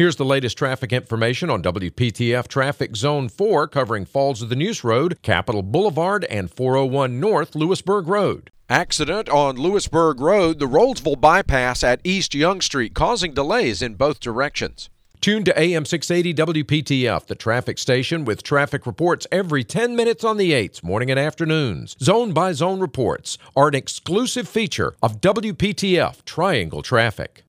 Here's the latest traffic information on WPTF Traffic Zone 4 covering Falls of the Neuse Road, Capital Boulevard, and 401 North Louisburg Road. Accident on Louisburg Road, the Rolesville bypass at East Young Street, causing delays in both directions. Tune to AM 680 WPTF, the traffic station with traffic reports every 10 minutes on the 8s, morning and afternoons. Zone by zone reports are an exclusive feature of WPTF Triangle Traffic.